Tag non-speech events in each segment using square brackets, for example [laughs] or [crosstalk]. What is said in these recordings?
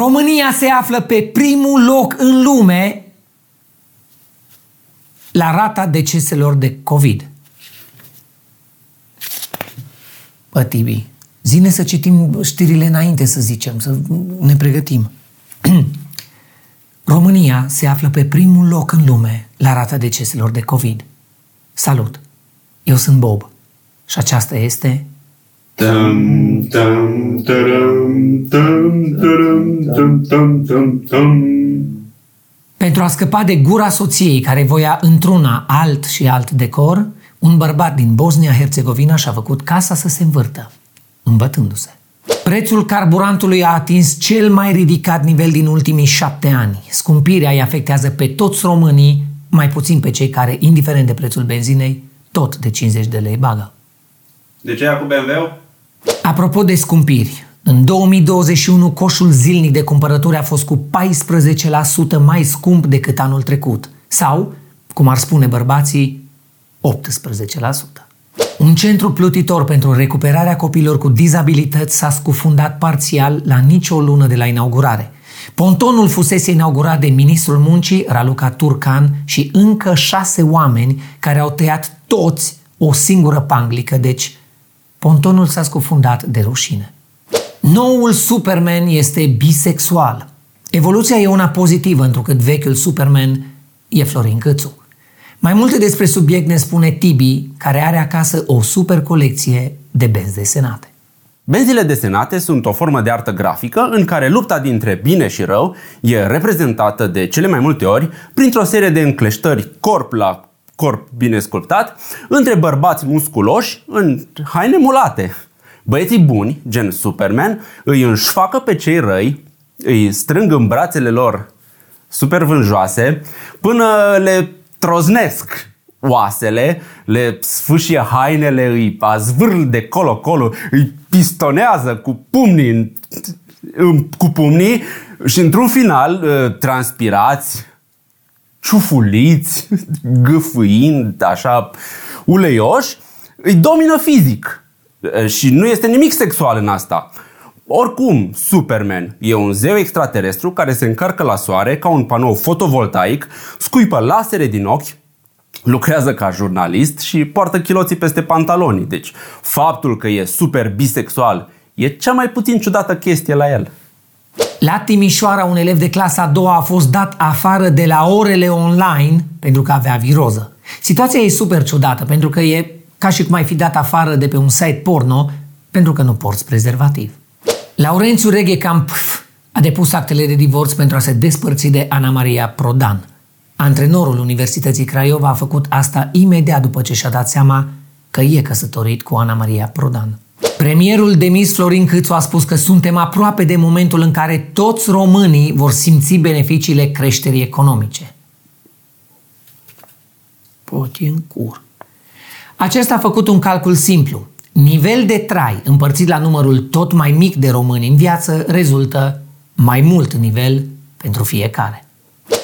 România se află pe primul loc în lume la rata deceselor de COVID. Bă, Tibi, zine să citim știrile înainte, să zicem, să ne pregătim. [clears throat] România se află pe primul loc în lume la rata deceselor de COVID. Salut! Eu sunt Bob și aceasta este Dum, dum, dum, dum, dum, dum, dum, dum. Pentru a scăpa de gura soției care voia întruna alt și alt decor, un bărbat din Bosnia-Herzegovina și-a făcut casa să se învârtă, îmbătându-se. Prețul carburantului a atins cel mai ridicat nivel din ultimii șapte ani. Scumpirea îi afectează pe toți românii, mai puțin pe cei care, indiferent de prețul benzinei, tot de 50 de lei bagă. De ce cu BMW-ul? Apropo de scumpiri, în 2021 coșul zilnic de cumpărături a fost cu 14% mai scump decât anul trecut. Sau, cum ar spune bărbații, 18%. Un centru plutitor pentru recuperarea copiilor cu dizabilități s-a scufundat parțial la nicio lună de la inaugurare. Pontonul fusese inaugurat de ministrul muncii, Raluca Turcan, și încă șase oameni care au tăiat toți o singură panglică, deci pontonul s-a scufundat de rușine. Noul Superman este bisexual. Evoluția e una pozitivă, întrucât vechiul Superman e Florin Câțu. Mai multe despre subiect ne spune Tibi, care are acasă o super colecție de benzi desenate. Benzile desenate sunt o formă de artă grafică în care lupta dintre bine și rău e reprezentată de cele mai multe ori printr-o serie de încleștări corp la corp bine sculptat între bărbați musculoși în haine mulate. Băieții buni, gen Superman, îi înșfacă pe cei răi, îi strâng în brațele lor super vânjoase până le troznesc oasele, le sfâșie hainele, îi azvârl de colo-colo, îi pistonează cu pumnii, în- în- cu pumnii și într-un final, ă, transpirați, ciufuliți, gâfâind, așa, uleioși, îi domină fizic. Ă, Și nu este nimic sexual în asta. Oricum, Superman e un zeu extraterestru care se încarcă la soare ca un panou fotovoltaic, scuipă lasere din ochi, lucrează ca jurnalist și poartă chiloții peste pantaloni. Deci, faptul că e super bisexual e cea mai puțin ciudată chestie la el. La Timișoara, un elev de clasa a doua a fost dat afară de la orele online pentru că avea viroză. Situația e super ciudată pentru că e ca și cum ai fi dat afară de pe un site porno pentru că nu porți prezervativ. Laurențiu Reghe Camp a depus actele de divorț pentru a se despărți de Ana Maria Prodan. Antrenorul Universității Craiova a făcut asta imediat după ce și-a dat seama că e căsătorit cu Ana Maria Prodan. Premierul demis Florin Câțu a spus că suntem aproape de momentul în care toți românii vor simți beneficiile creșterii economice. Poti în cur. Acesta a făcut un calcul simplu. Nivel de trai împărțit la numărul tot mai mic de români în viață rezultă mai mult nivel pentru fiecare.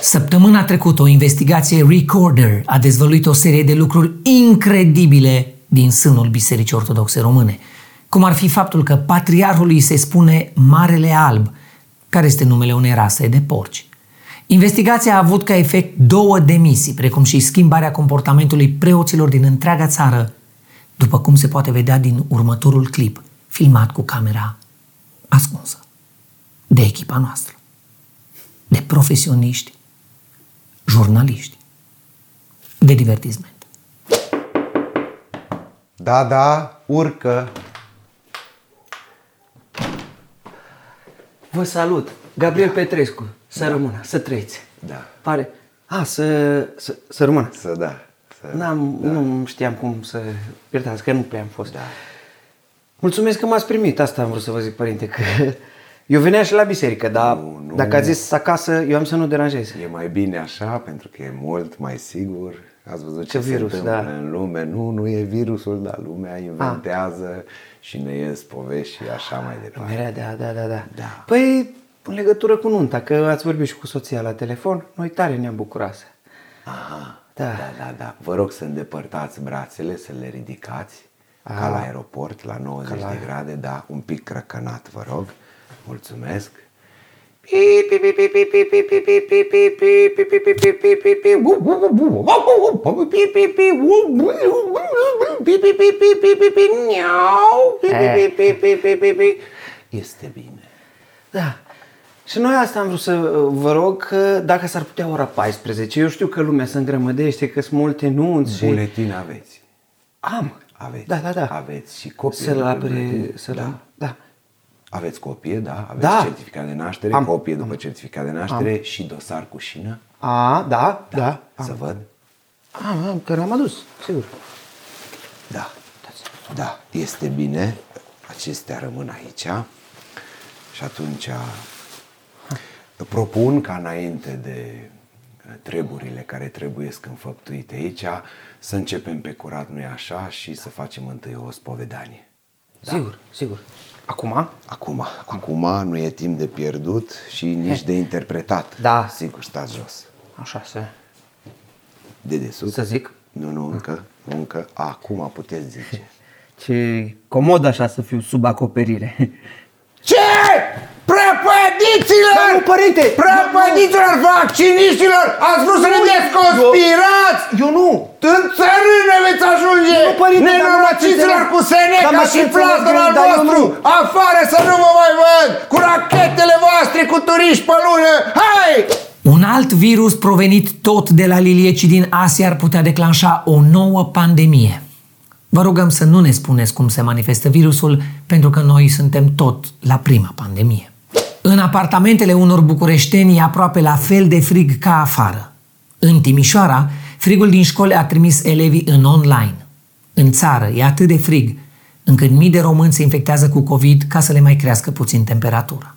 Săptămâna trecută, o investigație Recorder a dezvăluit o serie de lucruri incredibile din sânul Bisericii Ortodoxe Române, cum ar fi faptul că patriarhului se spune Marele Alb, care este numele unei rase de porci. Investigația a avut ca efect două demisii, precum și schimbarea comportamentului preoților din întreaga țară, după cum se poate vedea din următorul clip, filmat cu camera ascunsă, de echipa noastră, de profesioniști, jurnaliști, de divertisment. Da, da, urcă. Vă salut! Gabriel Petrescu, să rămână, să trăiți. Da. Pare... A, să, să, să rămână. Să da. Să... N-am, Nu știam cum să... Iertați că nu prea am fost. Da. Mulțumesc că m-ați primit, asta am vrut să vă zic, părinte, că [laughs] eu veneam și la biserică, dar Nu, nu. dacă ați zis acasă, eu am să nu deranjez. E mai bine așa, pentru că e mult mai sigur. Ați văzut ce, Ce virus, se întâmplă da. în lume. Nu, nu e virusul, dar lumea inventează și ne ies povești și așa mai departe. Merea, da, da, da, da. Da. Păi, în legătură cu nunta, că ați vorbit și cu soția la telefon, noi tare ne-am bucurat. Aha, Da. da, da, da. Vă rog să îndepărtați brațele, să le ridicați, ca la aeroport, la 90 Ca la- de grade, da, un pic crăcănat, vă rog. Mulțumesc. Este bine. Da. Și noi asta am vrut să uh, vă rog că dacă s-ar putea ora 14, eu știu că lumea se îngrămădește, că sunt multe nunți și... Buletin aveți. Am. Aveți. Da, da, da. Aveți și copie. Să-l de apere, buletin. să-l... Da. Da. Aveți copie, da? Aveți Da. certificat de naștere, Am. copie după certificat de naștere și dosar cu șină. A, da, da. Să văd? Am, am, că l-am adus, sigur. Da. Da, este bine. Acestea rămân aici. Și atunci propun ca înainte de treburile care trebuie înfăptuite aici, să începem pe curat, nu așa, și să facem întâi o spovedanie. Sigur, sigur. Acum? Acum, acum nu e timp de pierdut și nici de interpretat. Da. Sigur, stați jos. Așa să... De desubt? Să zic? Nu, nu, încă, încă. Acum puteți zice. [laughs] Ce comod așa să fiu sub acoperire. [laughs] Ce? Prăpădiților! Da, nu, părinte! Prăpădiților vacciniștilor! Ați vrut să ne desconspirați! Eu nu! În țărână veți ajunge! Nu, părinte, dar nu Nenorociților m-ați cu înțeles. Dar Seneca m-ați și înțeles plastul greu, al dar eu vostru! nu. Afară să nu vă mai văd! Cu rachetele voastre, cu turiști pe lună! Hai! Un alt virus provenit tot de la liliecii din Asia ar putea declanșa o nouă pandemie. Vă rugăm să nu ne spuneți cum se manifestă virusul, pentru că noi suntem tot la prima pandemie. În apartamentele unor bucureșteni e aproape la fel de frig ca afară. În Timișoara, frigul din școli a trimis elevii în online. În țară e atât de frig, încât mii de români se infectează cu COVID ca să le mai crească puțin temperatura.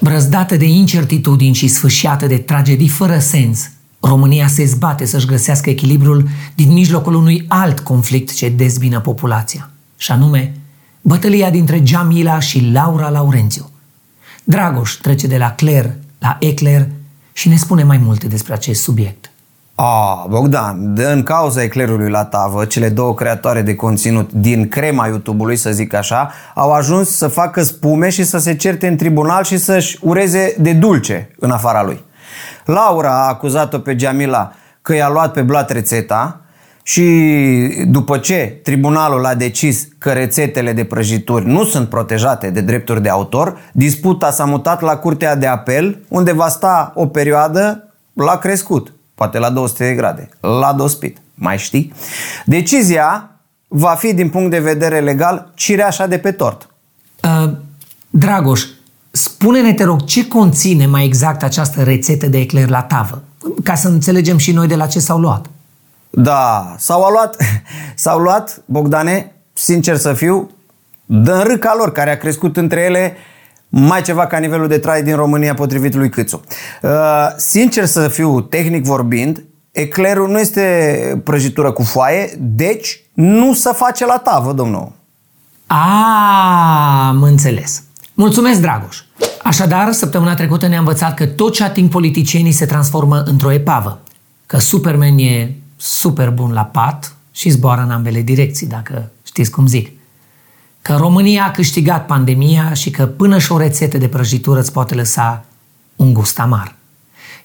Brăzdată de incertitudini și sfâșiată de tragedii fără sens, România se zbate să-și găsească echilibrul din mijlocul unui alt conflict ce dezbină populația, și anume bătălia dintre Jamila și Laura Laurențiu. Dragoș trece de la Claire la Eclair și ne spune mai multe despre acest subiect. A, Bogdan, dă în cauza eclerului la tavă, cele două creatoare de conținut din crema YouTube-ului, să zic așa, au ajuns să facă spume și să se certe în tribunal și să-și ureze de dulce în afara lui. Laura a acuzat-o pe Jamila că i-a luat pe blat rețeta și după ce tribunalul a decis că rețetele de prăjituri nu sunt protejate de drepturi de autor, disputa s-a mutat la Curtea de Apel, unde va sta o perioadă la crescut, poate la 200 de grade, la dospit, mai știi? Decizia va fi din punct de vedere legal cireașa de pe tort. Uh, Dragoș, spune-ne, te rog, ce conține mai exact această rețetă de ecler la tavă? Ca să înțelegem și noi de la ce s-au luat. Da, s-au luat, [laughs] s-au luat, Bogdane, sincer să fiu, dă râca lor, care a crescut între ele mai ceva ca nivelul de trai din România potrivit lui Câțu. Uh, sincer să fiu, tehnic vorbind, eclerul nu este prăjitură cu foaie, deci nu se face la tavă, domnul. A, am înțeles. Mulțumesc, Dragoș. Așadar, săptămâna trecută ne-a învățat că tot ce ating politicienii se transformă într-o epavă. Că Superman e super bun la pat și zboară în ambele direcții, dacă știți cum zic. Că România a câștigat pandemia și că până și o rețetă de prăjitură îți poate lăsa un gust amar.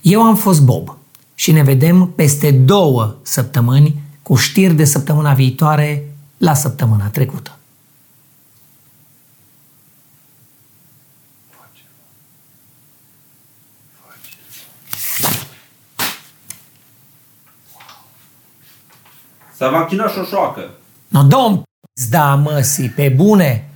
Eu am fost Bob și ne vedem peste două săptămâni cu știri de săptămâna viitoare la săptămâna trecută. S-a vaccinat șoșoacă. No, domn, da, măsii, pe bune,